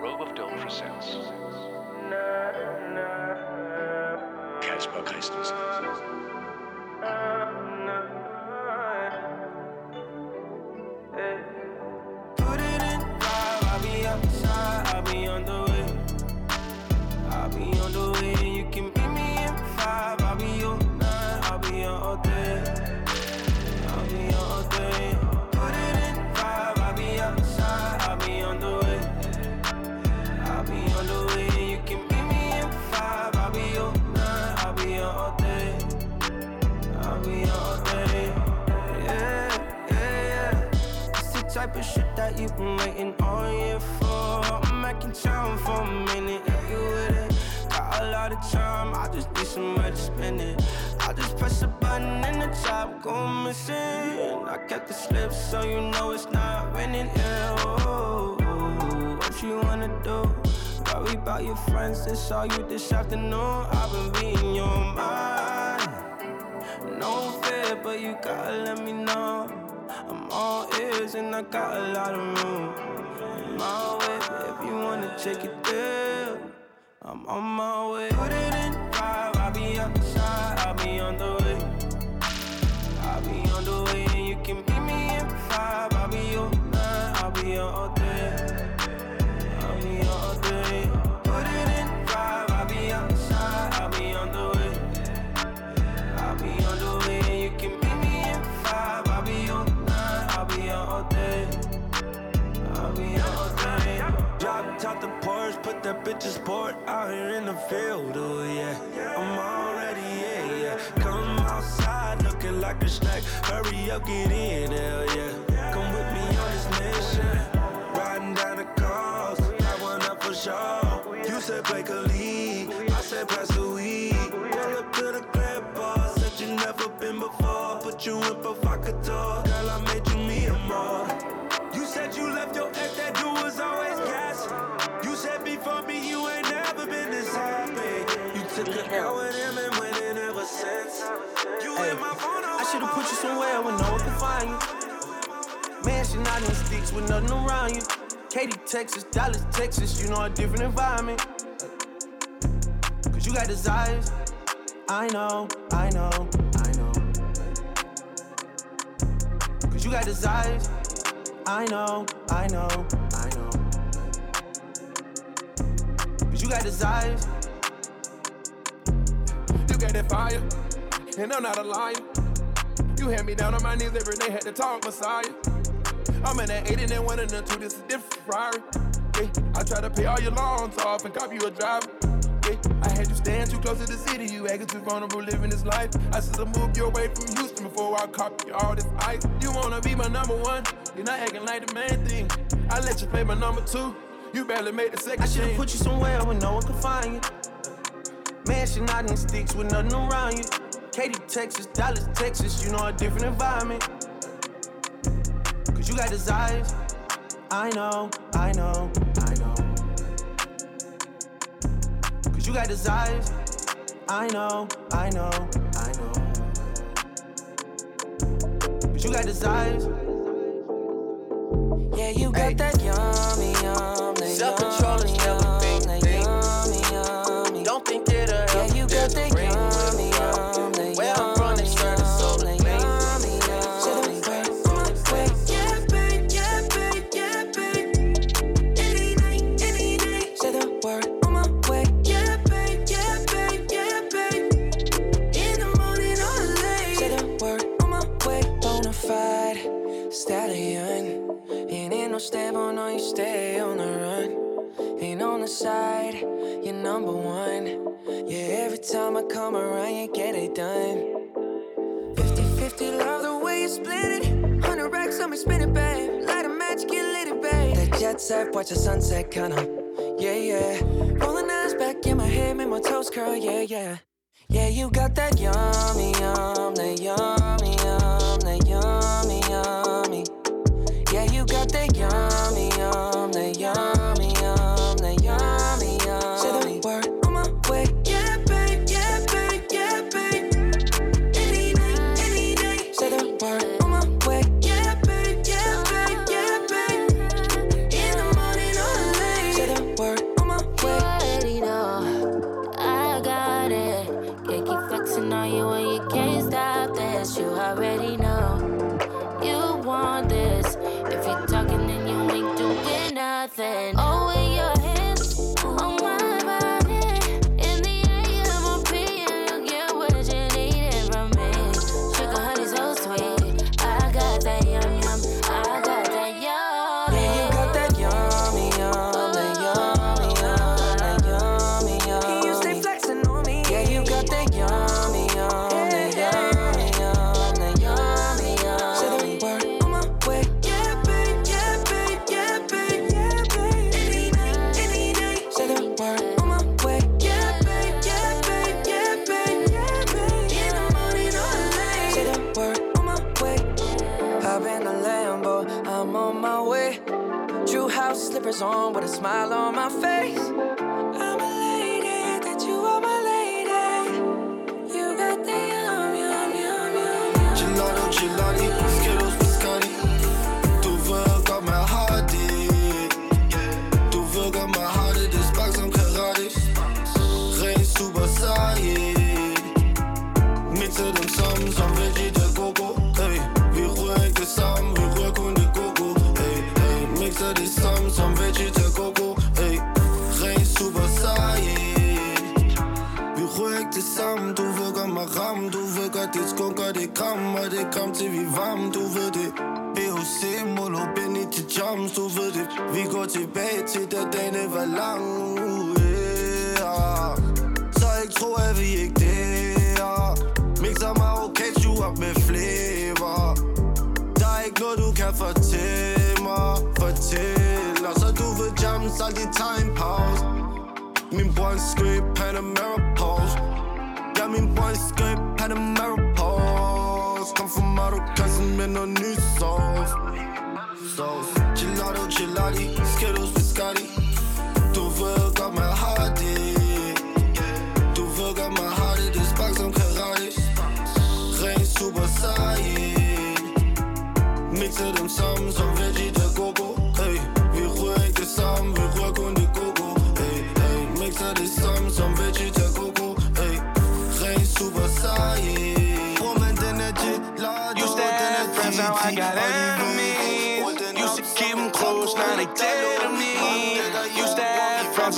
Rope of Dope presents Casper Christensen. Time for a minute. If you with it, got a lot of time. I just need somewhere to spend it. I just press a button and the top go missing. I kept the slip so you know it's not raining. Yeah, oh, what you wanna do? Worry about your friends, it's all you this afternoon. I've been reading your mind. No fear, but you gotta let me know. I'm all ears and I got a lot of room. My way, if you wanna take it there, I'm on my way. Put it in five, I'll be outside, I'll be on the way. I'll be on the way, and you can meet me in five. That bitch's sport out here in the field, oh yeah. I'm already, yeah, yeah. Come outside looking like a snack. Hurry up, get in, hell yeah. Come with me on this mission. Riding down the coast, that one up for sure. You said break a lead, I said pass the weed. Pull up to the club bar, said you never been before. Put you in provocateur, girl, I made you me a more. You said you left your ex, that dude was always. Before me, you ain't never been this happy. You took a L with him and went in ever since. You in my phone, I should've put you somewhere where no one can find you. Mansion out in sticks with nothing around you. Katy, Texas, Dallas, Texas, you know a different environment. Cause you got desires. I know, I know, I know. Cause you got desires. I know, I know, I know. You got desires. You got that fire, and I'm not a liar. You had me down on my knees every day, had to talk Messiah. I'm in that 8 and then one and the two, this is different Ferrari. Yeah, I try to pay all your loans off and copy you a driver. Yeah, I had you stand too close to the city, you acting too vulnerable living this life. I should have moved you away from Houston before I copy all this ice. You wanna be my number one, you're not acting like the main thing. I let you play my number two, you barely made the second I should've put you somewhere where no one could find you. Mansion out in sticks with nothing around you. Katy, Texas, Dallas, Texas, you know a different environment. Cause you got desires. I know, I know, I know. Cause you got desires. I know, I know, I know. Cause you got desires. Yeah, you got that yummy, yum, Self-control is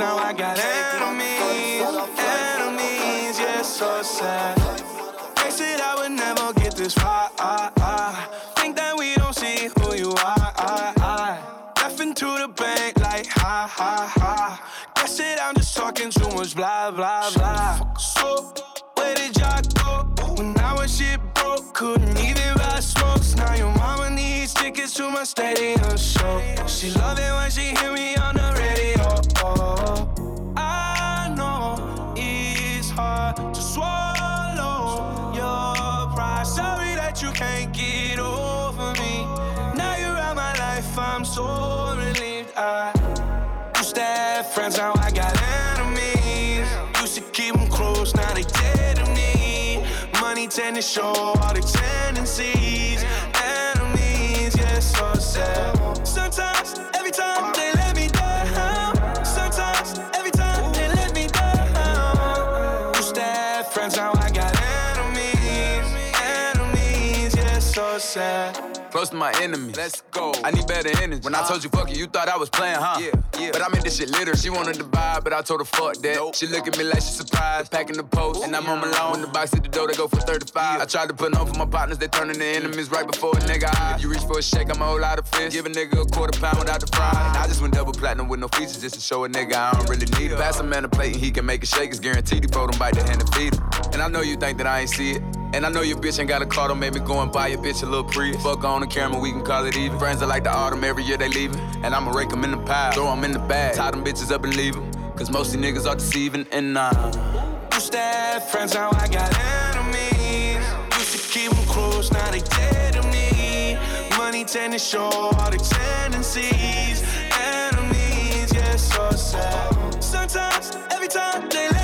now I got enemies. Enemies, yeah, so sad. They said I would never get this far. Think that we don't see who you are. Left into the bank like ha ha ha. Guess it, I'm just talking too much blah blah blah. So where did y'all go when I was shit broke? Couldn't even buy smokes. Now your mama needs tickets to my stadium show. She love it when she hear me I used to have friends, now I got enemies. Used to keep them close, now they dead to me. Money tend to show all the tendencies. Enemies, yeah, so sad. Sometimes, every time they let me down. Sometimes, every time they let me down. Used to have friends, now I got enemies. Enemies, yeah, so sad. Close to my enemy. Let's go. I need better energy. When I told you fuck it, you thought I was playing, huh? Yeah, yeah. But I made this shit litter. She wanted to buy, but I told her fuck that. Nope. She look at me like she surprised. Packing the post, and I'm on my lawn. When the box hit the door, they go for 35. I tried to put on for my partners, they turning to enemies right before a nigga eye. If you reach for a shake, I'm a whole lot of fish. Give a nigga a quarter pound without the fry. And I just went double platinum with no features just to show a nigga I don't really need it. Pass a man a plate and he can make a shake. It's guaranteed he throw them bite the hand and feed him. And I know you think that I ain't see it. And I know your bitch ain't got a car, don't make me go and buy your bitch a little pre. Fuck on the camera, we can call it even. Friends are like the autumn, every year they leaving. And I'ma rake them in the pile, throw them in the bag, tie them bitches up and leave them. Cause most of niggas are deceiving, and nah. Used to have friends, now I got enemies. Used to keep them close, now they dead to me. Money tend to show all the tendencies. Enemies, yeah, so sad. Sometimes, every time they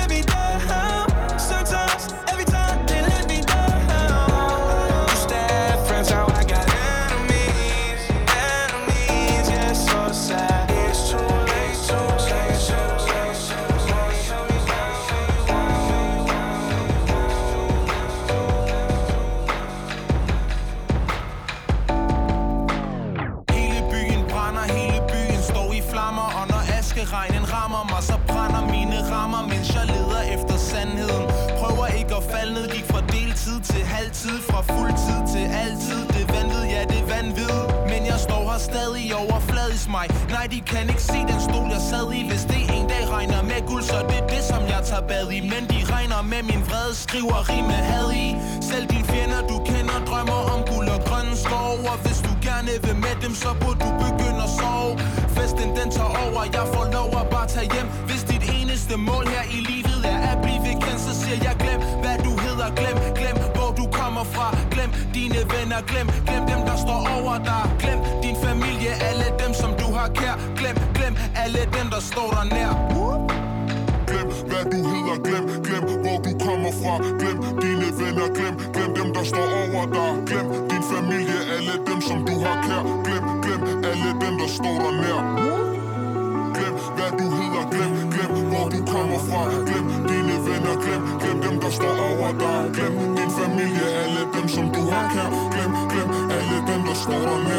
fuld tid til altid, det er vanvid, ja det er vanvid Men jeg står her stadig overfladisk mig. Nej, de kan ikke se den stol, jeg sad i. Hvis det en dag regner med guld, så det er det, som jeg tager bad i. Men de regner med min vrede, skriver rim med had i. Selv dine fjender, du kender, drømmer om guld og grønne skov Og hvis du gerne vil med dem, så burde du begynde at sove. Festen den tager over, jeg får lov at bare tage hjem. Hvis dit eneste mål her i livet er at blive kendt Så siger jeg glem, hvad du hedder, glem, glem kommer fra. Glem dine venner, glem, glem dem der står over dig. Glem din familie, alle dem som du har kær. Glem, glem alle dem, der står der nær. Glem hvad du hedder, glem, glem hvor du kommer fra. Glem dine venner, glem, glem dem der står over dig. Glem din familie, alle dem som du har kær. Glem, glem alle dem der står der nær. Glem hvad du hedder, glem, glem hvor du kommer fra. Glem dine venner, glem, glem dem der står over dig. Glem alle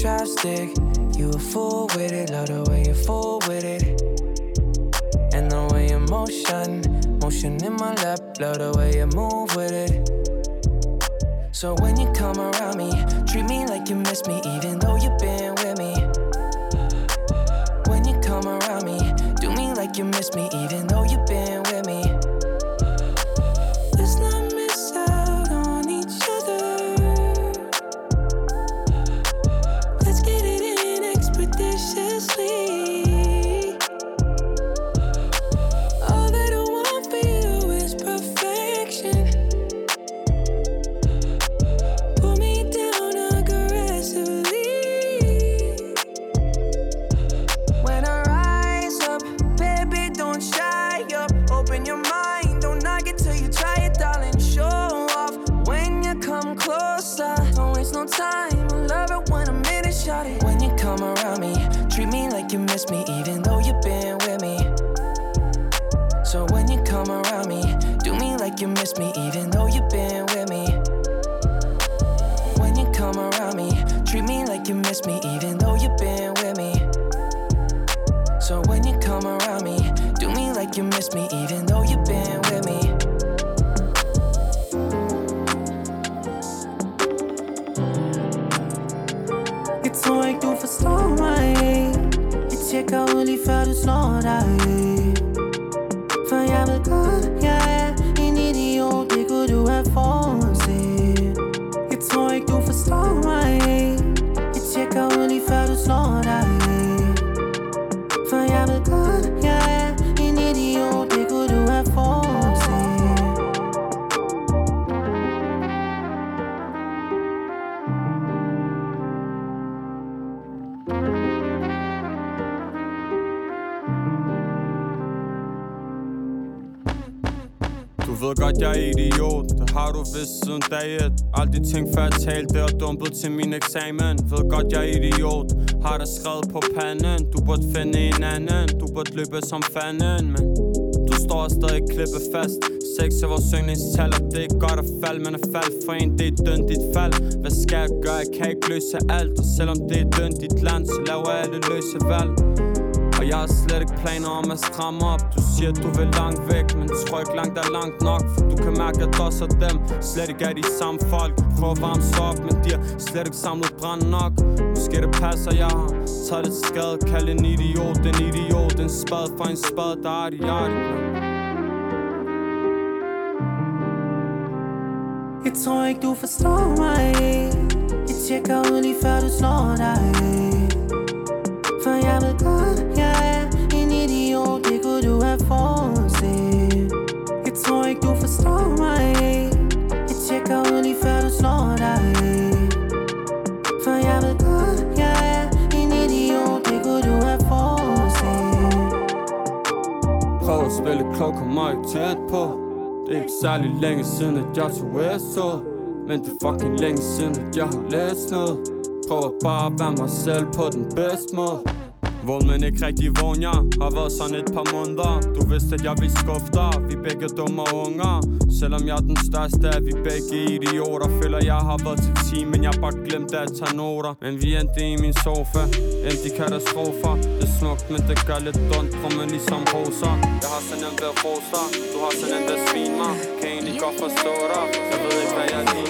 stick? You a fool with it, love the way you fool with it. And the way you motion, motion in my lap, love the way you move with it. So when you come around me, treat me like you miss me, even though you've been with me. When you come around me, do me like you miss me, even though you've been jeg er idiot. Det har du vist siden dag et? Aldrig tænkt før jeg talte og dumpet til min eksamen. Ved godt, jeg er idiot. Har det skrevet på panden. Du burde finde en anden. Du burde løbe som fanden Men du står stadig klippe fast. Sex er vores yndlingstal Og det er godt at falde Men at falde for en, det er dønt dit fald. Hvad skal jeg gøre? Jeg kan ikke løse alt Og selvom det er dønt dit land Så laver jeg det løse valg jeg har slet ikke planer om at stramme op. Du siger du vil langt væk Men du tror ikke langt er langt nok For du kan mærke at os og dem Slet ikke er de samme folk. Prøv at varme sig op Men de har slet ikke samlet brand nok. Måske det passer jeg har taget lidt skade. Kald en idiot, en idiot En spad for en spad, der er de, er de Jeg tror ikke du forstår mig. Jeg tjekker ud lige før du slår dig. For jeg ved godt, jeg er en idiot. Det kunne du have forudset. Jeg tror ikke du forstår mig. Jeg tjekker ud lige før du slår dig. For jeg ved godt, jeg er en idiot. Det kunne du have forudset. Prøv at spille klog, kom mig tæt på. Det er ikke særlig længe siden, at jeg tog SO Men det er fucking længe siden, at jeg har læst noget. Prøver bare at være mig selv på den bedste måde. Vågen, men ikke rigtig vågen, jeg har været sådan et par måneder. Du vidste, at jeg ville skuffe dig, vi er begge dumme unger. Selvom jeg er den største, er vi begge idioter. Føler, jeg har været til team, men jeg har bare glemt at tage noter. Men vi endte i min sofa, endte i katastrofer. Det er smukt, men det gør lidt ondt, for man ligesom roser. Jeg har så nemt ved at rose dig, du har så nemt ved at svine mig Kan egentlig godt forstå dig, jeg ved ikke, hvad jeg ligner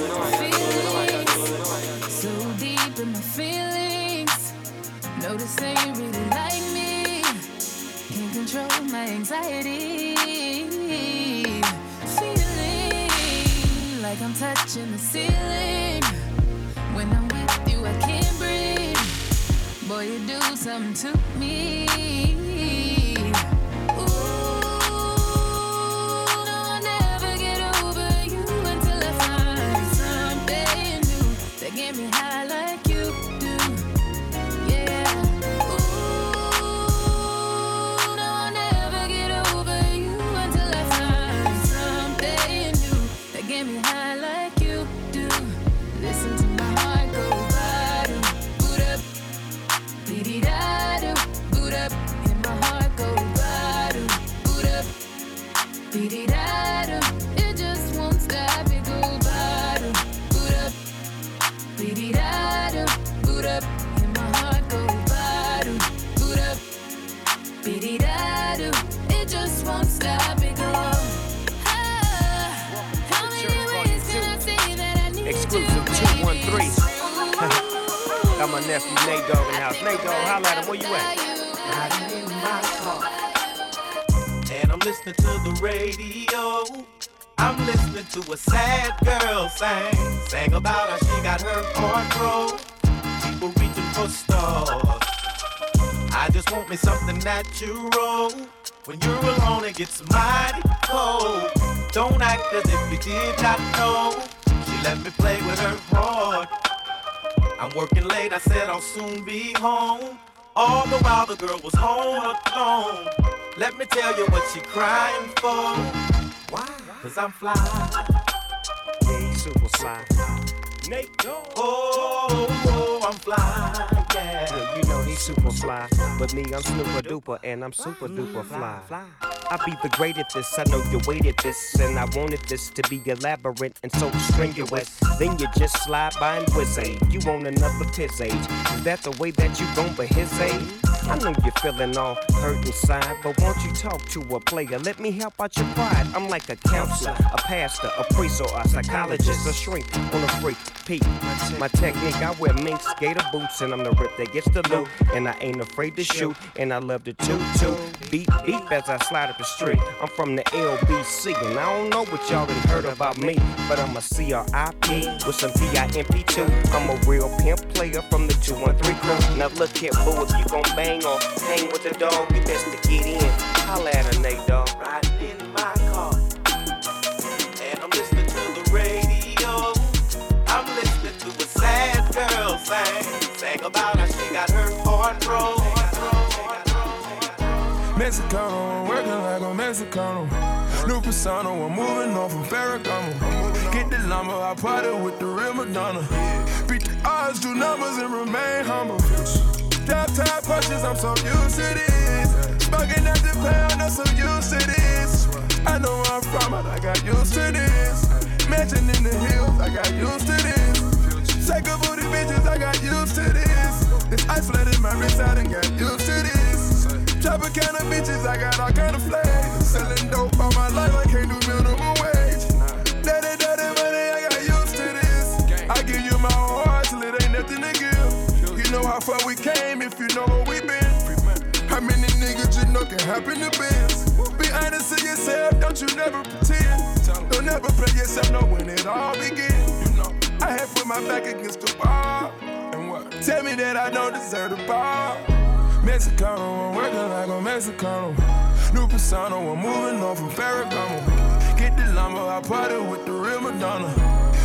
That you really like me. Can't control my anxiety. Feeling like I'm touching the ceiling. When I'm with you, I can't breathe. Boy, you do something to me. Ooh, no, I'll nephew Nate Dogg in the house. Nate Dogg, holla at him. Where you at? Riding in my car. And I'm listening to the radio. I'm listening to a sad girl sing. Sang about how she got her heart broke. People reaching for stars. I just want me something natural. When you're alone, it gets mighty cold. Don't act as if you did not know. She let me play with her heart. I'm working late, I said I'll soon be home. All the while the girl was home alone. Let me tell you what she crying for. Why? Cause I'm fly. Yeah, he's super fly. Nate, oh, oh, I'm fly, yeah. Yeah, you know he's super fly. But me, I'm super duper, and I'm super duper fly. I be the great at this, I know you waited this, and I wanted this to be elaborate and so strenuous. Then you just slide by and whiz You want another piss age? Is that the way that you gon' be his age? I know you're feeling all hurt inside, but won't you talk to a player? Let me help out your pride. I'm like a counselor, a pastor, a priest, or a psychologist, a shrink on a freak. Peak, my technique, I wear mink skater boots, and I'm the rip that gets the loot. And I ain't afraid to shoot, and I love to toot toot. Beep beep as I slide up the street. I'm from the LBC, and I don't know what y'all done heard about me, but I'm a CRIP with some VIMP too. I'm a real pimp player from the 213 crew. Now look here, boo, if you gon' bang or hang with the dog, you best to get in. Holla at a Nate, dog. Riding in my car. And I'm listening to the radio. I'm listening to a sad girl sing. Sang about how she got her heart broke. Mexicano, working like a Mexicano. New persona, I'm moving on from Ferragamo. Get the llama, I party with the real Madonna. Beat the odds, do numbers, and remain humble. Drop top punches, I'm so used to this. Smoking at the pound, I'm so used to this. I know where I'm from, but I got used to this. Mansion in the hills, I got used to this. Take a booty bitches, I got used to this. It's isolated my wrist, I done got used to this. Of kind of bitches, I got all kind of flags. Selling dope all my life, I can't do minimum wage. How far we came if you know where we been. How many niggas you know can happen to biz? Be honest to yourself, don't you never pretend. Don't never play yourself, know when it all begin. You know, I had put my back against the wall. And what? Tell me that I don't deserve the ball. Mexicano, I'm working like a Mexicano. New persona, I'm moving on from Ferragamo. Get the lumber, I party with the real Madonna.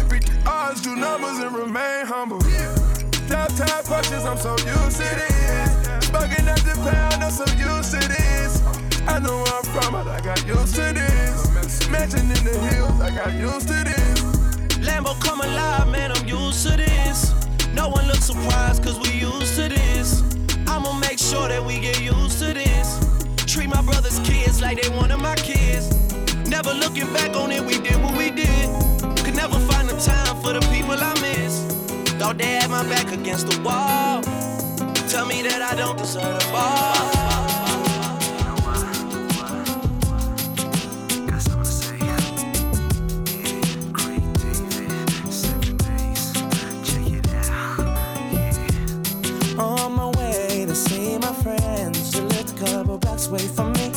Beat the odds, do numbers, and remain humble. Top time punches, I'm so used to this. Bugging at the pound, I'm so used to this. I know where I'm from, but I got used to this. Mansion in the hills, I got used to this. Lambo come alive, man, I'm used to this. No one looks surprised, cause we used to this. I'ma make sure that we get used to this. Treat my brother's kids like they one of my kids. Never looking back on it, we did what we did. Could never find the time for the people I miss. Thought they had my back against the wall. Tell me that I don't deserve the ball. Got something Great TV Sends Check it out On my way to see my friends, who a couple blocks away from me.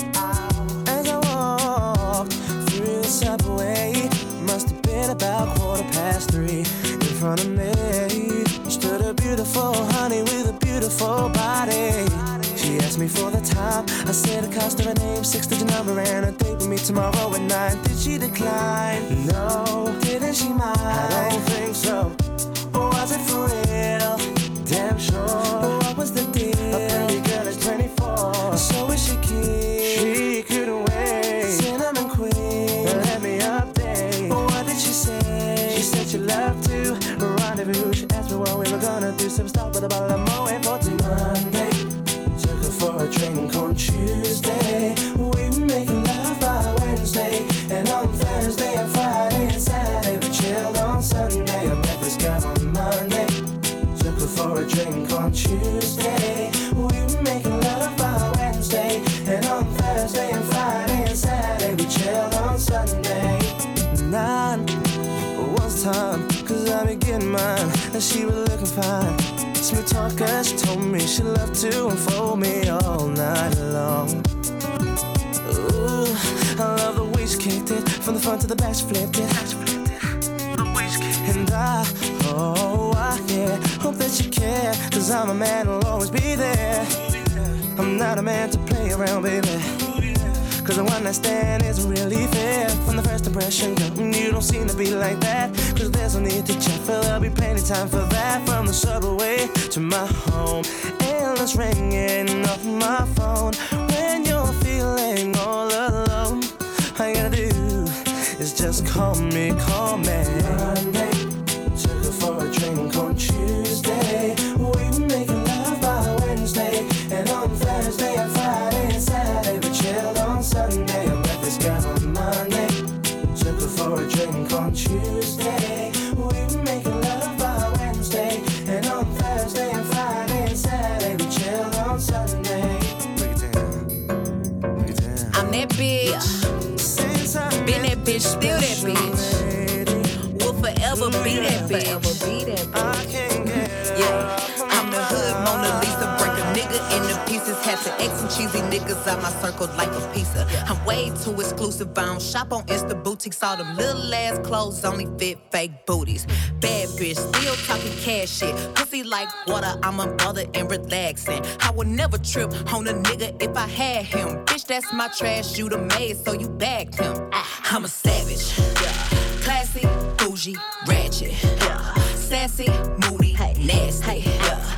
As I walked through the subway, must have been about quarter past three. In front of me beautiful honey with a beautiful body. She asked me for the time. I said the cost of her name, six digit number, and a date with me tomorrow at nine. Did she decline? No. She was looking fine. Smooth talker, she told me she loved to unfold me all night long. Ooh, I love the way she kicked it. From the front to the back, she flipped it. And I, oh, I, yeah, hope that you care. Cause I'm a man who'll always be there. I'm not a man to play around, baby. Cause the one I stand isn't really fair. From the first impression, girl, you don't seem to be like that. Cause there's no need to check, for there'll be plenty time for that. From the subway to my home, endless ringing off my phone. When you're feeling all alone, all you gotta do is just call me, call me. Bitch. Been that bitch, still that bitch. Will forever be that bitch. Pieces. Had to X some cheesy niggas out my circle like a pizza. I'm way too exclusive. I don't shop on Insta boutiques. All them little ass clothes only fit fake booties. Bad bitch, still talking cash shit. Pussy like water, I'm unbothered and relaxing. I would never trip on a nigga if I had him. Bitch, that's my trash. You the maid, so you bagged him. Ah, I'm a savage. Classy, bougie, ratchet. Sassy, moody, nasty. Yeah.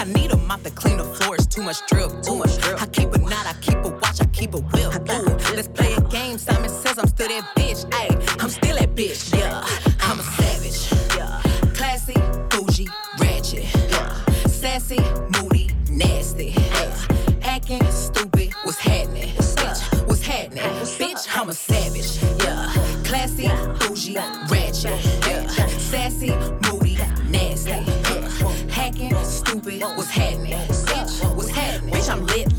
I need a mop to clean the floors, too much drip. Too much drip. I keep a knot, I keep a watch, I keep a whip. Ooh. Let's play a game. Simon says I'm still that bitch. Ayy, I'm still that bitch. Yeah, I'm a savage. Yeah, classy, bougie, ratchet. Yeah, sassy, moody, nasty. Yeah, acting stupid. What's happening? Bitch, what's happening? Bitch, I'm a savage. Yeah, classy, bougie, ratchet. What's happening? Bitch, what's happening? Bitch, I'm lit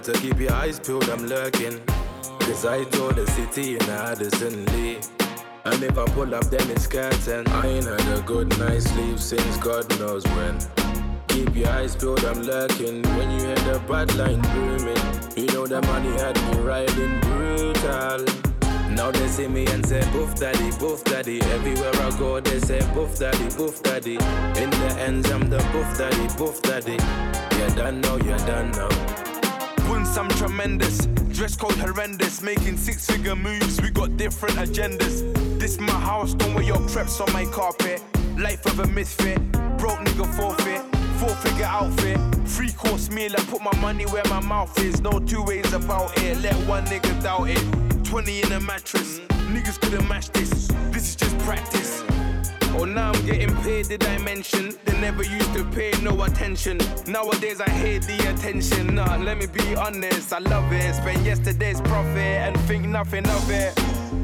You better keep your eyes peeled, I'm lurking. Cause I told the city in Addison Lee. And if I pull up, then it's curtain. I ain't had a good night's sleep since God knows when. Keep your eyes peeled, I'm lurking. When you hear the bad line booming, you know the money had me riding brutal. Now they see me and say, Boof daddy, boof daddy. Everywhere I go, they say, Boof daddy, boof daddy. In the ends, I'm the boof daddy, boof daddy. You're done now, you're done now. Once I'm tremendous, dress code horrendous, making six figure moves, we got different agendas. This my house, don't wear your creps on my carpet. Life of a misfit, broke nigga forfeit, four figure outfit, three course meal, I put my money where my mouth is, no two ways about it, let one nigga doubt it. 20 in a mattress, niggas couldn't match this, this is just practice. Oh, now I'm getting paid, did I mention? They never used to pay no attention. Nowadays I hate the attention. Nah, let me be honest, I love it. Spend yesterday's profit and think nothing of it.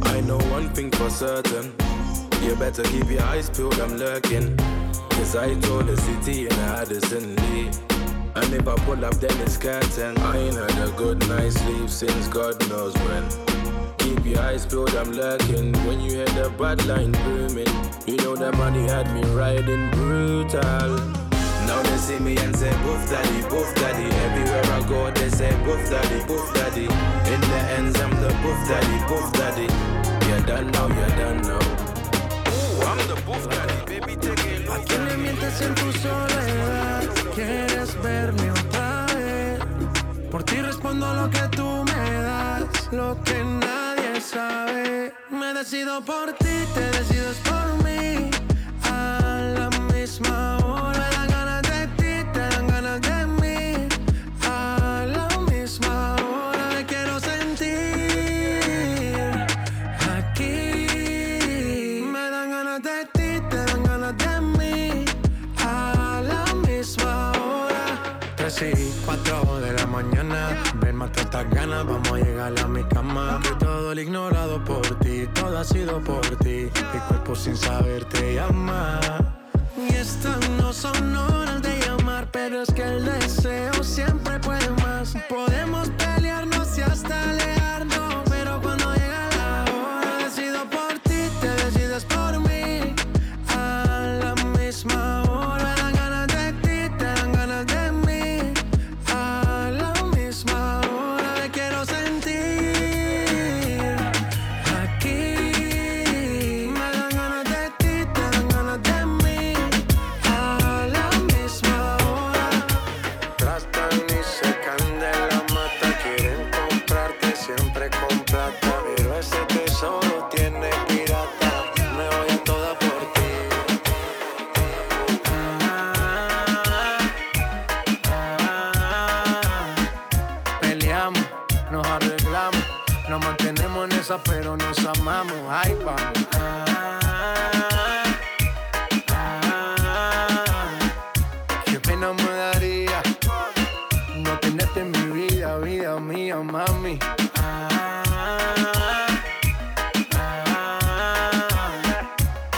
I know one thing for certain. You better keep your eyes peeled, I'm lurking. Cause I told the city in Addison Lee. And if I pull up, then it's curtain. I ain't had a good night's sleep since God knows when. Keep your eyes peeled, I'm lurking. When you hear the bad line booming, you know the money had me riding brutal. Now they see me and say, Boof daddy, boof daddy. Everywhere I go, they say, Boof daddy, boof daddy. In the ends, I'm the boof daddy, boof daddy. You're done now, you're done now. Ooh, I'm the boof daddy, baby, take a ¿A quién le mientes en tu soledad? ¿Quieres verme otra vez? Por ti respondo lo que tú me das, lo que nadie Me decido por ti, te decides por mí. A la misma hora todo el ignorado por ti, todo ha sido por ti. Mi cuerpo sin saber te llama. Y estas no son horas de llamar, pero es que el deseo siempre puede más. Podemos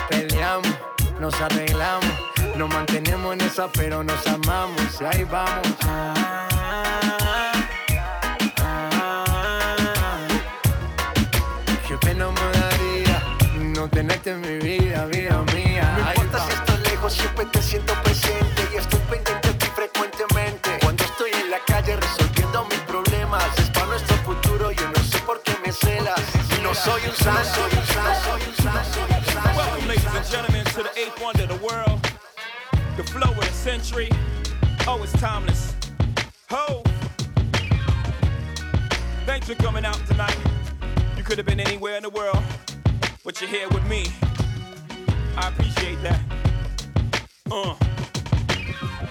Peleamos, nos arreglamos, nos mantenemos en esa, pero nos amamos. Y ahí vamos. Qué pena me daría no tenerte en mi vida, vida mía. No importa si estoy lejos, siempre te siento Welcome, ladies and gentlemen, to the eighth wonder of the world, the flow of the century. Oh, it's timeless. Ho! Thanks for coming out tonight. You could have been anywhere in the world, but you're here with me. I appreciate that. Uh.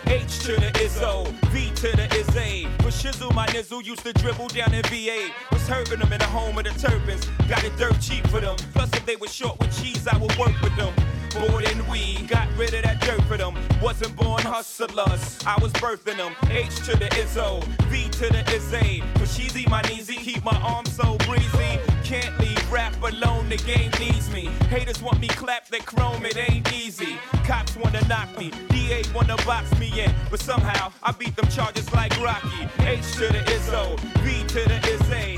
H to the Izzo, V to the Izzy. For Shizzle, my nizzle used to dribble down in VA. Was hurting them in the home of the turbans. Got it dirt cheap for them. Plus, if they were short with cheese, I would work with them. More than we got rid of that dirt for them. Wasn't born hustlers, I was birthing them. H to the Izzo, V to the Izzy. For Sheezy, my kneesy, keep my arms so breezy. Can't leave rap alone, the game needs me. Haters want me clap that chrome, it ain't easy. Cops wanna knock me, DA wanna box me in. But somehow, I beat them charges like Rocky. H to the Izzo, B to the Izzy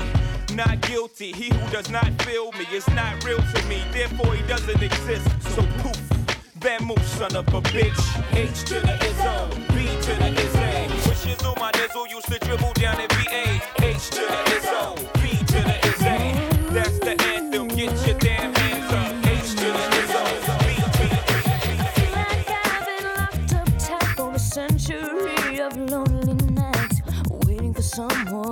not guilty. He who does not feel me is not real to me. Therefore, he doesn't exist. So poof, Van move, son of a bitch. H to the Izzo, B to the Izzy. With Shizzle, my nizzle used to dribble down someone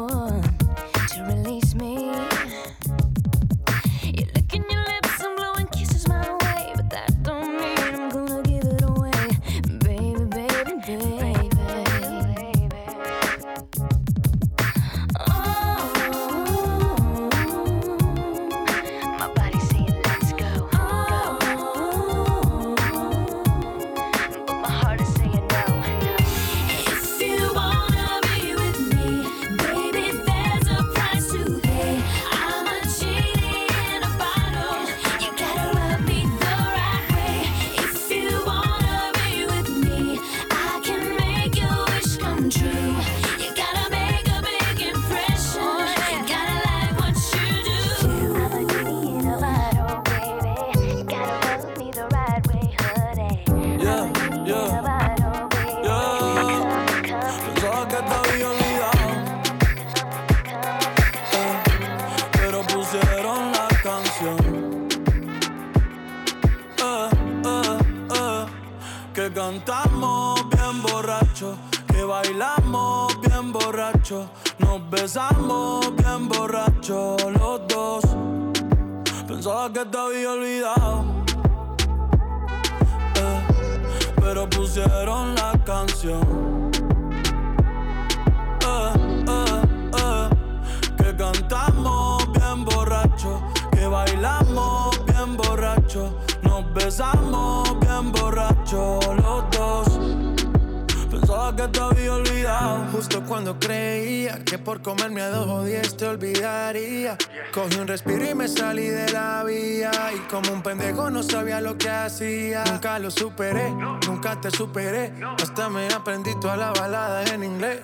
me salí de la vía. Y como un pendejo no sabía lo que hacía. Nunca lo superé, nunca te superé. Hasta me aprendí toda la balada en inglés.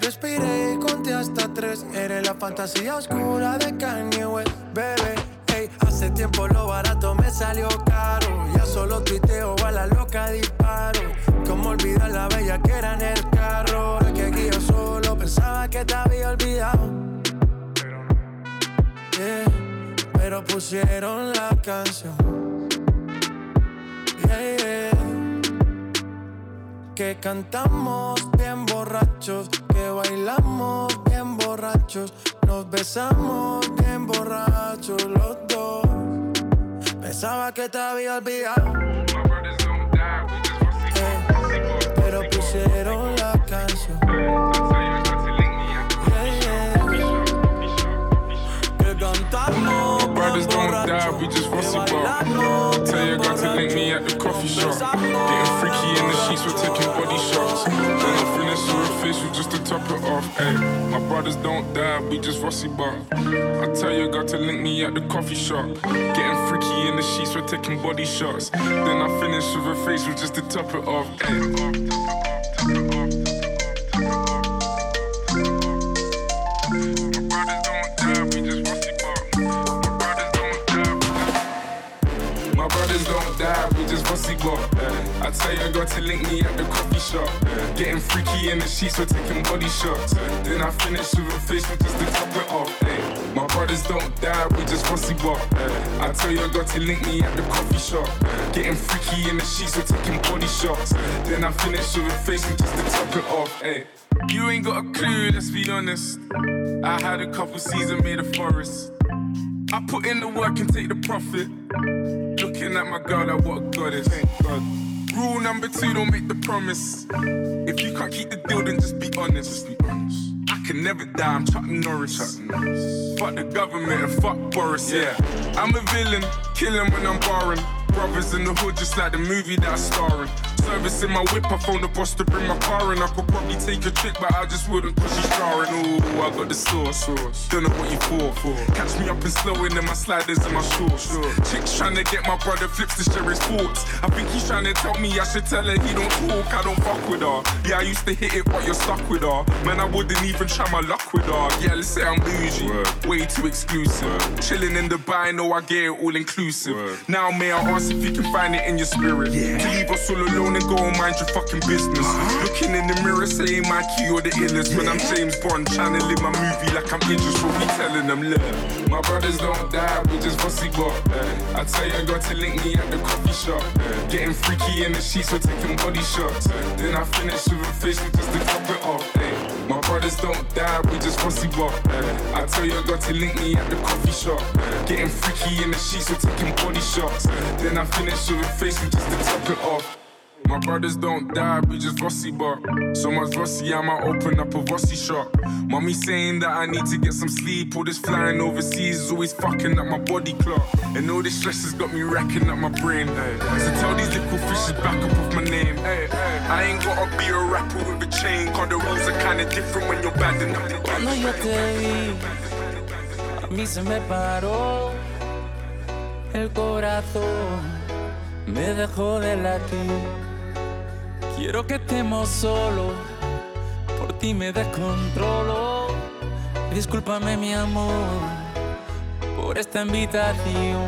Respiré y conté hasta tres. Eres la fantasía oscura de Kanye West, bebé. Ey, hace tiempo lo barato me salió caro. Ya solo tuiteo a la loca disparo. Como olvidar la bella que era en el carro. Ahora que aquí solo pensaba que te había olvidado. Pero pusieron la canción. Yeah. Que cantamos bien borrachos, que bailamos bien borrachos, nos besamos bien borrachos los dos. Pensaba que te había olvidado. Pero pusieron la canción. Bar. Tell your girl to link me at the coffee shop. Getting freaky in the sheets, we're taking body shots. Then I finish with a facial just to top it off. Hey, my brothers don't die, we just Vossi Bop. I tell your girl to link me at the coffee shop. Getting freaky in the sheets, we're taking body shots. Then I finish with a facial just to top it off. Hey. I tell your girl to link me at the coffee shop. Getting freaky in the sheets, we're taking body shots. Then I finish with a facial just to top it off. Ay, My brothers don't die, we just Vossi Bop. I tell your girl to link me at the coffee shop. Getting freaky in the sheets, we're taking body shots. Then I finish with a face and just to top it off. Hey. You ain't got a clue, let's be honest. I had a couple seasons made a forest. I put in the work and take the profit. Looking at my girl, like what a goddess. Thank God. Rule number two, don't make the promise. If you can't keep the deal, then just be honest. Just be honest. I can never die, I'm Chuck Norris. Chuck Norris. Fuck the government and fuck Boris, yeah. I'm a villain, killing when I'm barring. Brothers in the hood, just like the movie that I'm starring. Service in my whip, I phone the boss to bring my car in. I could probably take a trick, but I just wouldn't cause she's starring. Ooh, I got the sauce. Don't know what you for. for. Catch me up and slowing in my sliders and my shorts. Chicks trying to get my brother flips to share his thoughts. I think he's trying to tell me I should tell her he don't talk, I don't fuck with her. Yeah, I used to hit it, but you're stuck with her. Man, I wouldn't even try my luck with her. Yeah, let's say I'm bougie. Way too exclusive. Chilling in Dubai, know I get it all inclusive. Now, may I ask if you can find it in your spirit? Yeah. To leave us all alone and go and mind your fucking business. Looking in the mirror, saying my key or the illest. When I'm James Bond, trying to live my movie like I'm Idris, what we telling them, look. My brothers don't die, we just Vossi Bop. I tell you, I got to link me at the coffee shop. Eh. Getting freaky in the sheets, we're taking body shots. Eh. Then I finish with a face with just to top it off. eh. My brothers don't die, we just Vossi Bop. I tell you, I got to link me at the coffee shop. Eh. Getting freaky in the sheets, we're taking body shots. Then I finish with a face with just to top it off. My brothers don't die, we just Vossi Bop So much Vossi, I might open up a Vossi shop. Mommy saying that I need to get some sleep. All this flying overseas is always fucking up my body clock. And all this stress has got me racking up my brain. Eh. So tell these little fishes back up with my name. Eh, eh. I ain't gotta be a rapper with a chain, cause the rules are kinda different when you're bad enough to Cuando yo te vi, a mí se me paró el corazón, me dejó de latir. Quiero que estemos solos, por ti me descontrolo. Discúlpame mi amor por esta invitación.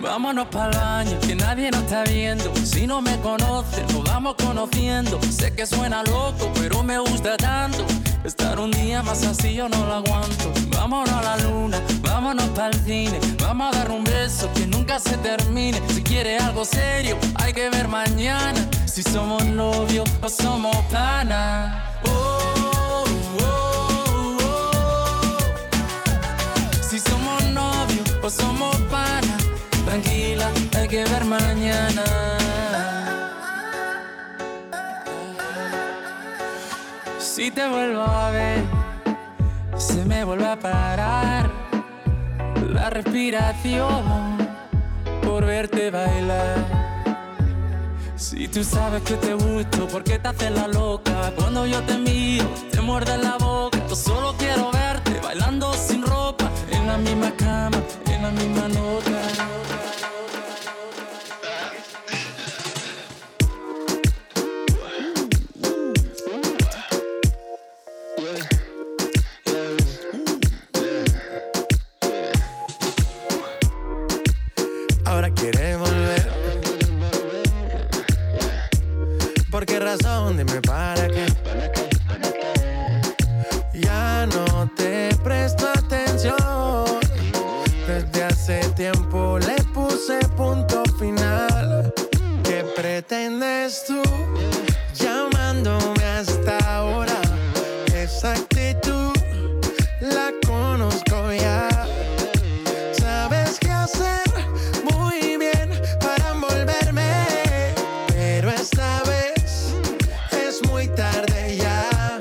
Vámonos para el baño, que nadie nos está viendo. Si no me conoces, nos vamos conociendo. Sé que suena loco, pero me gusta tanto. Estar un día más así yo no lo aguanto. Vámonos a la luna, vámonos para el cine. Vamos a dar un beso que nunca se termine. Si quiere algo serio, hay que ver mañana. Si somos novios o somos pana. Oh, oh, oh. Si somos novios o somos pana. Tranquila, hay que ver mañana. Si te vuelvo a ver, se me vuelve a parar la respiración por verte bailar. Si tú sabes que te gusto, ¿por qué te haces la loca? Cuando yo te miro, te muerde la boca. Yo solo quiero verte bailando sin ropa, en la misma cama, en la misma nota. Pretendes tú llamándome hasta ahora? Esa actitud la conozco ya. Sabes qué hacer muy bien para envolverme, pero esta vez es muy tarde ya.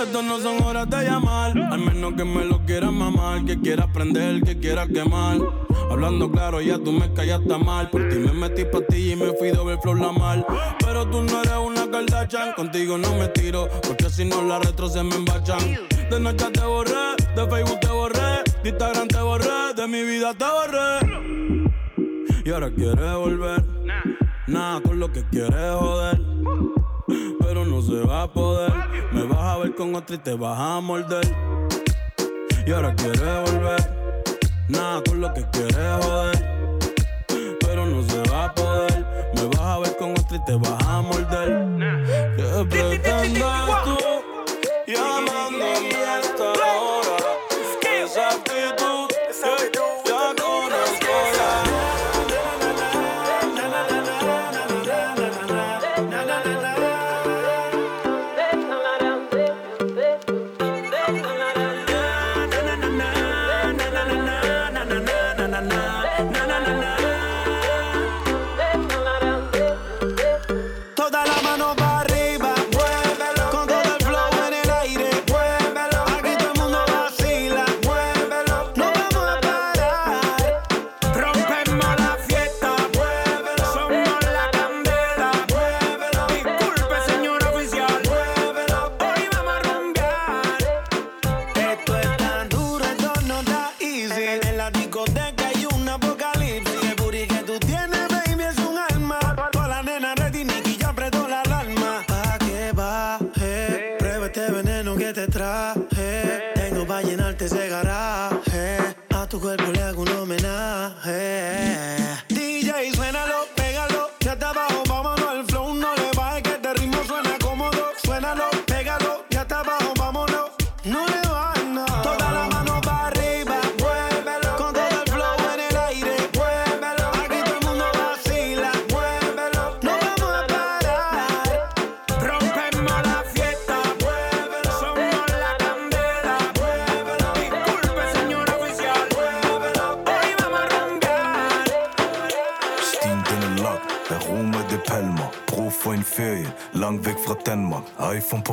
Esto no son horas de llamar, al menos que me lo quieras mamar, que quiera prender, que quiera quemar. Hablando claro, ya tú me callaste mal. Por ti me metí pa' ti y me fui doble flor la mal. Pero tú no eres una Kardashian, contigo no me tiro, porque si no la retro se me embachan. De noche te borré, de Facebook te borré, de Instagram te borré, de mi vida te borré. Y ahora quieres volver, nada con lo que quieres joder. Pero no se va a poder, me vas a ver con otra y te vas a morder. Y ahora quieres volver, nada con lo que quieres joder. Pero no se va a poder, me vas a ver con otra y te vas a morder. ¿Qué pretendes tú tu cuerpo le hago un homenaje.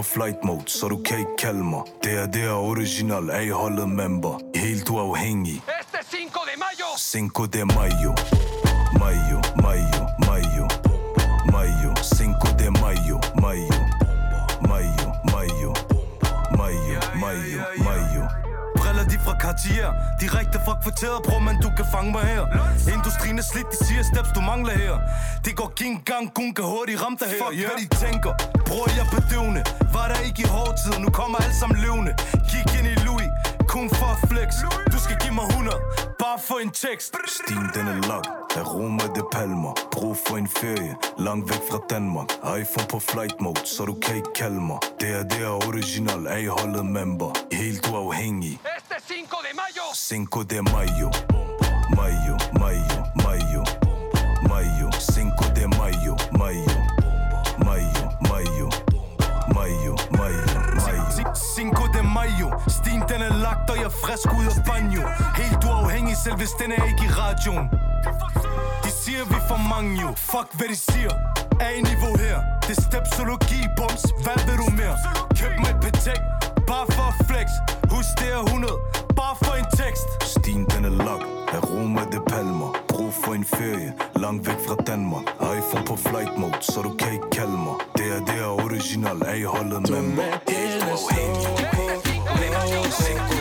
På flight mode, så du kan ikke kalde mig Det er det original, A-holdet member Helt uafhængig Este 5 de mayo. Cinco de Mayo Mayo, Mayo, Cartier Direkte fra kvarteret, bror man, du kan fange mig her. Industrien er slidt, de siger steps, du mangler her. Det går ikke engang, kun kan hurtigt ramme dig her Fuck, hvad de tænker, bror jeg bedøvende. Var der ikke i hård tid, nu kommer alt sammen løvende. Kig ind i Louis, kun for flex. Du skal give mig 100, bare for en tekst. Stien den er jeg romer det palmer. Brug for en ferie, langt væk fra Danmark. iPhone på flight mode, så du kan ikke kalde mig. Det er det er original, A-holdet member. Helt uafhængig Este 5 de mayo. Cinco de Mayo. Mayo, Mayo, Mayo. Mayo, Cinco de Mayo Mayo, Mayo, Mayo. Mayo, Mayo, Mayo. Cinco de Mayo. Stien den er lagt, og jeg er frisk ud af banjo Helt uafhængig, selv hvis den er ikke i radioen De siger, vi for mange jo Fuck, hvad de siger A-niveau her Det er stepsologi, bums Hvad vil du mere? Køb mig et patek Bare for at flex. Husk, det er 100 Bare for en tekst. Stien den er lagt, jeg romer det palmer. Brug for en ferie, langt væk fra Danmark. iPhone på flight mode, så du kan ikke kalde mig. Det er det er original, A-holdet member Helt uafhængig Yo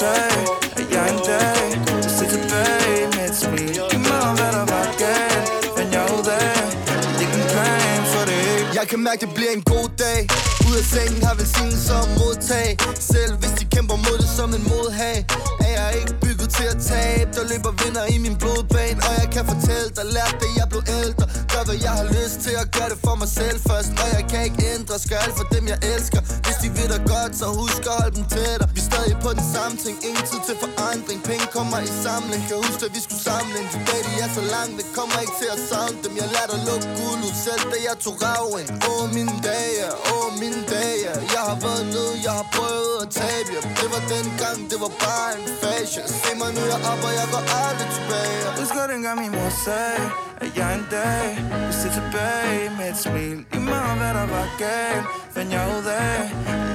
dengang at jeg en dag vil se tilbage med et smil. Giv mig om, hvad der var galt, men jeg er ud af. Er en plan for det Jeg kan mærke, det bliver en god dag. Ud af sengen har velsignet som modtag. Selv hvis de kæmper mod det som en modhag Er jeg ikke bygget til at tabe. Der løber vinder i min blodbane Og jeg kan fortælle dig, lærte det jeg blev ældre. Gør hvad jeg har lyst til at gøre det for mig selv først. Og jeg kan ikke ændre, skal alt for dem jeg elsker. Hvis de ved dig godt, så husk at holde dem tættere Vi er stadig på den samme ting, ingen tid til forandring. Penge kommer i samling, kan huske at vi skulle samle en Today de er så langt, det kommer ikke til at savne dem. Jeg lader dig lukke guld ud. Selv, da jeg tog raven Åh oh, mine dage, åh oh, mine dage. Jeg har været nede, jeg har prøvet at tabe. Jer Det var dengang, det var bare en fashion Se mig nu, jeg op, og jeg går aldrig tilbage. Husker dengang min mor sagde, at jeg en dag vil se tilbage med et smil. Giv mig hvad der var galt, fandt jeg ud af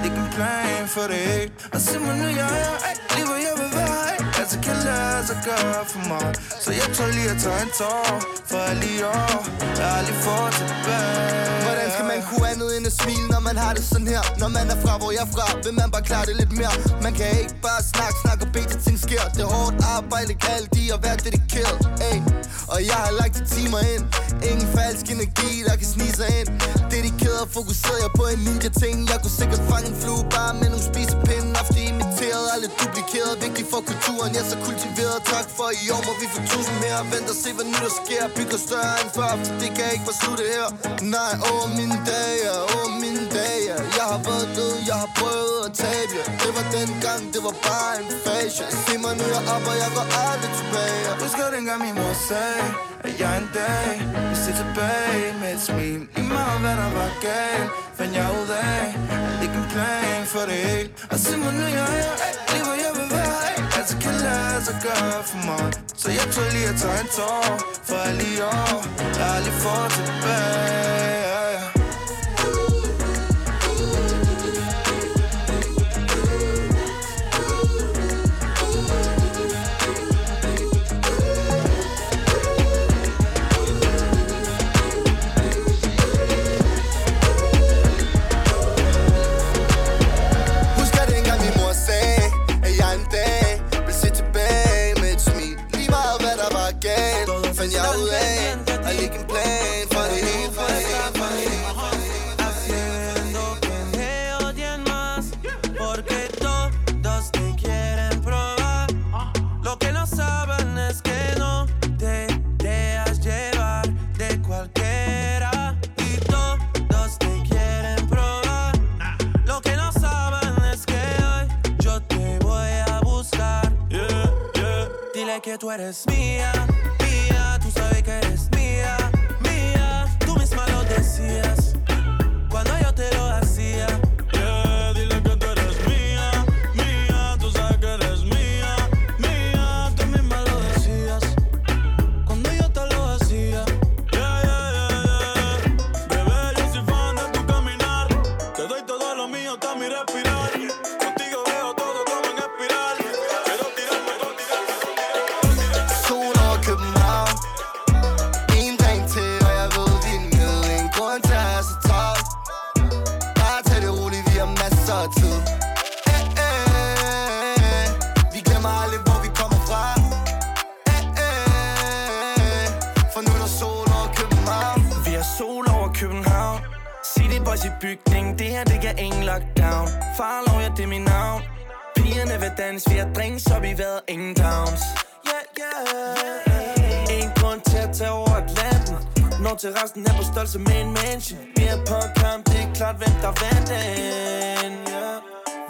Ikke en plan for det. Og se mig nu, jeg er alt, lige hvor jeg vil være ej. Altså kan lade sig gøre for mig Så jeg tør lige at tage en tår For alle i år, jeg har oh. aldrig fået tilbage Hvordan skal man kunne andet end at smile, når man har det sådan her? Når man er fra, hvor jeg er fra, vil man bare klare det lidt mere? Man kan ikke bare snakke, snakke og bede til ting sker. Det er hårdt arbejde, kan alt i at være dedikeret Ey. Og jeg har lagt de timer ind. Ingen falsk energi, der kan snige sig ind. Dedikeret og fokuseret jeg på en ninja ting. Jeg kunne sikkert fange en flue bare med nogle spisepinde Ofte kopieret, alle duplikeret. Vigtigt for kulturen, ja så kultiveret. Tak for i år må vi få tusind mere. Vent og se hvad nu der sker. Bygger større end før, for det kan ikke være slutte her. Nej, åh mine dage, åh mine dage Jeg har været død, jeg har prøvet at tabe. Jer Det var dengang, det var bare en fashion Se mig nu, jeg op, og jeg går aldrig tilbage. Jeg Husker dengang min mor sagde At jeg en dag vil se tilbage med et smil. I meget hvad der var galt Fandt jeg ud af At ikke en plan for det hele. Og se mig nu, jeg er Lige hvor jeg vil være Altså kan lade sig gøre for mig Så jeg tør lige at tage en tår For alle i år Jeg har lige fået tilbage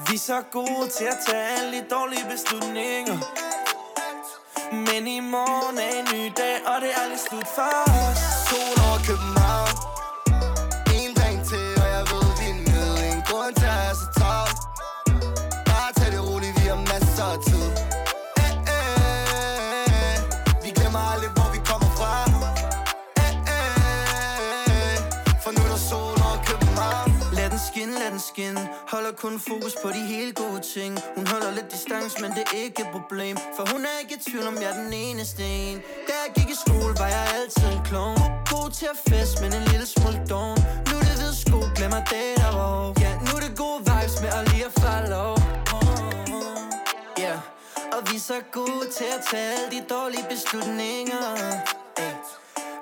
Vi er så gode til at tage alle de dårlige beslutninger. Men i morgen er en ny dag, og det er aldrig slut for os. Sol over København. En dag til, og jeg ved, vi er nede En grund til den Holder kun fokus på de helt gode ting. Hun holder lidt distance, men det er ikke et problem. For hun er ikke i tvivl om, jeg er den eneste en. Da jeg gik i skole, var jeg altid en klovn God til at fest, men en lille smule doven Nu er det ved sko, glemmer det der var Ja, nu er det gode vibes med at lige at falde over. Yeah, og vi er så gode til at tage alle de dårlige beslutninger.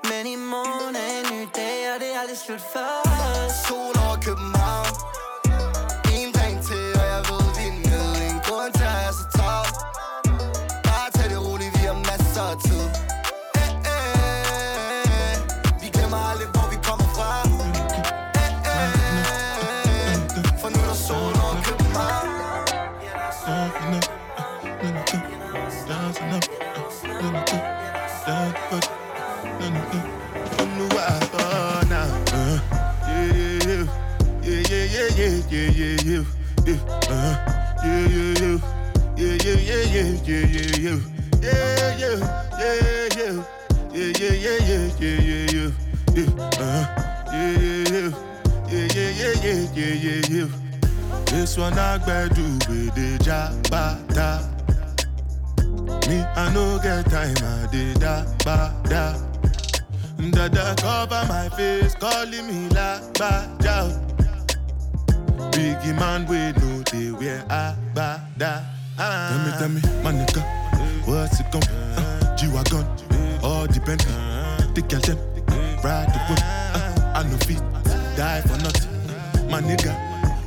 Men i morgen er en ny dag, og det er aldrig slut for os. Sol over København. Yeah, yeah, yeah, yeah, yeah, yeah, yeah, yeah, yeah, yeah, yeah, yeah, yeah, yeah, yeah, yeah, yeah, yeah, uh, yeah, yeah, yeah, yeah, yeah, yeah. This one I do with the. Me, I no get time, I did da ba da. Dada cover my face, calling me la ba da. Biggie man, we know they wear a ba da. Tell me, tell me, my nigga, what's it gon'? Uh, G-Wagon, all depend. The girl them, ride the whip. Uh, I no fit, die for nothing. My nigga,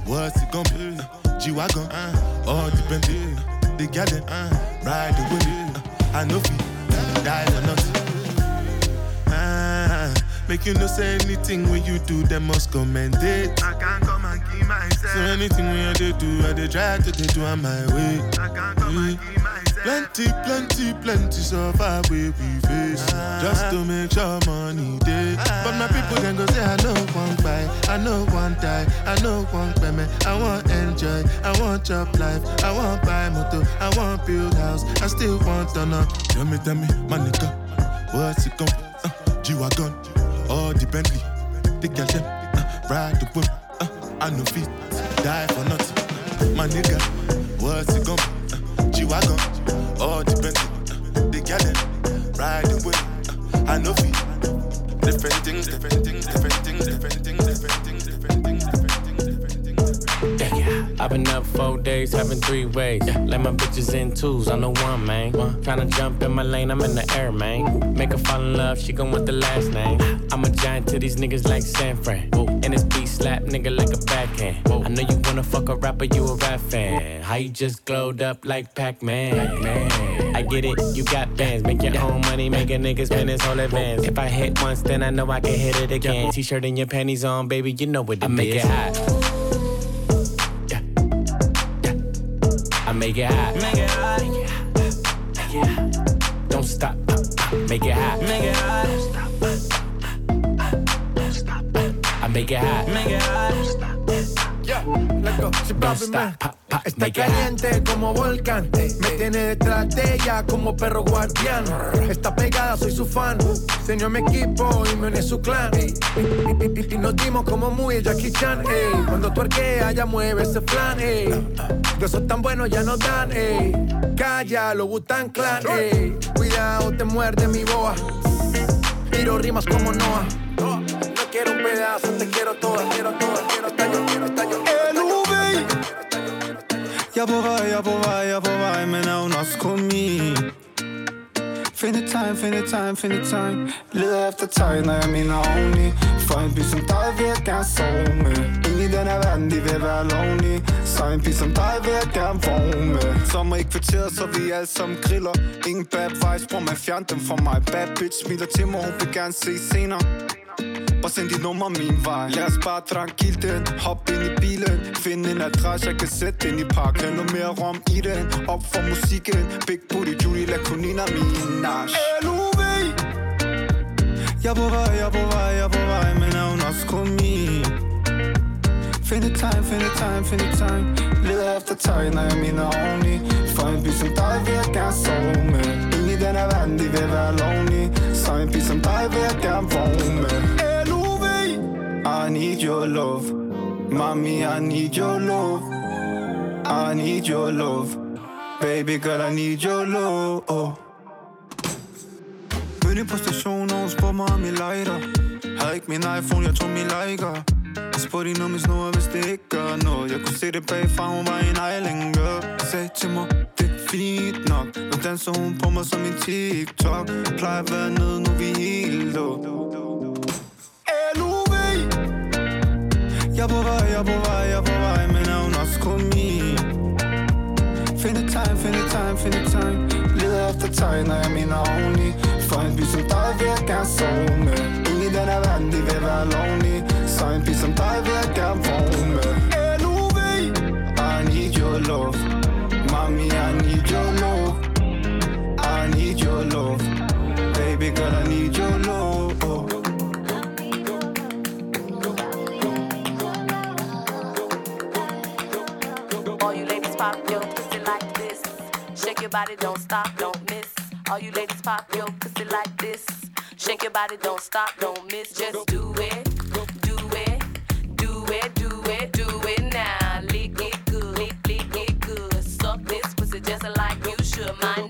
what's it gon' be? Uh, G-Wagon, all depend. the them uh, ride the wave. Uh, I know fi die for nothing. Ah, make you no say anything when you do, them must commend it. I can't myself. So anything when I dey do, I dey try to dey do on my way. I can't come and keep myself. Plenty, plenty, plenty suffer we we face just to make sure money day. But my people then go say I know one buy, I know one die, I know one payment. I want enjoy, I want job life, I want buy motor, I want build house, I still want to know. Tell me, tell me, my nigga, what's it come? Uh, G-Wagon, or the Bentley, the girl them, uh, ride the whip, uh, I know fit, die for nothing. My nigga, what's it come? Uh, G-Wagon, or the Bentley, the them, ride whip, uh, I know things, different things, different things, different things, different I've been up four days, having three ways. Yeah. Let my bitches in twos, I know one, man. One. Tryna jump in my lane, I'm in the air, man. Make her fall in love, she gon' want the last name. I'm a giant to these niggas like San Fran. And this beat slap nigga like a backhand. I know you wanna fuck a rapper, you a rap fan. How you just glowed up like Pac-Man? I get it, you got bands. Make your own money, make a nigga spend his whole advance. If I hit once, then I know I can hit it again. T-shirt and your panties on, baby, you know what it I make it hot. Make it hot. Make it hot. Make it hot. Don't stop. Make it hot. Make it hot. I make it hot. Make it hot. Yeah, let's go. Si papi me está caliente como volcán. Me tiene detrás de ella como perro guardián. Está pegada, soy su fan. Señor mi equipo y me une su clan. Y, nos dimos como muy Jackie Chan. ey. Cuando tu arquea, ya mueve ese flan. ey. De esos tan buenos ya no dan. ey. Calla, lo Butan Clan. ey. Cuidado, te muerde mi boa. Tiro rimas como Noah. No quiero un pedazo, te quiero toda, quiero toda, Jeg er på vej, jeg er på vej, jeg er på vej, men er hun også kun min? Find et tegn, find et time find et tegn. Leder efter tegn, når jeg mener oveni. For en by som dig vil jeg gerne sove med. Ingen i den her verden, de vil være lonely Så en by som dig vil jeg gerne vågne med. Sommer i kvarteret, så vi alle sammen griller. Ingen bad vibes, bror man fjern dem fra mig. Bad bitch smiler til mig, hun vil gerne se senere. Bare send dit nummer min vej. Lad os bare tranquilt den Hop ind i bilen. Find en adresse, jeg kan sætte den i park Hæld noget mere rom i den. Op for musikken. Big booty, Judy, la Kunina, Minaj LUV Jeg er på vej, jeg er på vej, jeg er på vej Men er hun også kun min? Find et tegn, find et time find et tegn Leder efter tøj, når jeg minder oveni. For en by som dig vil jeg gerne sove med. Ingen i den her verden, de vil være lonely Så en by som dig vil jeg gerne vågne med. LUV I need your love. Mommy, I need your love. I need your love. Baby girl, I need your love. Oh. Mødte på stationen, og hun spurgte mig om jeg lighter. Havde ikke min iPhone, jeg tog min liker. Jeg spurgte hende om min snor, hvis det ikke gør noget Jeg kunne se det bagfra, hun var en island girl. Sagde til mig, det er fint nok Nu danser hun på mig som en TikTok. Jeg Plejer at være nede, nu vi helt low LUV Jeg er på vej, jeg er på vej, jeg er på vej Men er hun også kun min Find et tegn, find et time find et tegn Leder efter tegn, når jeg mener oveni For en by som dig vil jeg gerne sove med Ingen i den her verden, de vil være lonely. LUV I need your love Mommy, I need your love I need your love Baby girl, I need your love All you ladies pop your pussy like this. Shake your body, don't stop, don't miss. All you ladies pop your pussy like this. Shake your body, don't stop, don't miss. Just do it, do it, now. Lick it good, lick, it good. Suck this pussy just like you should. My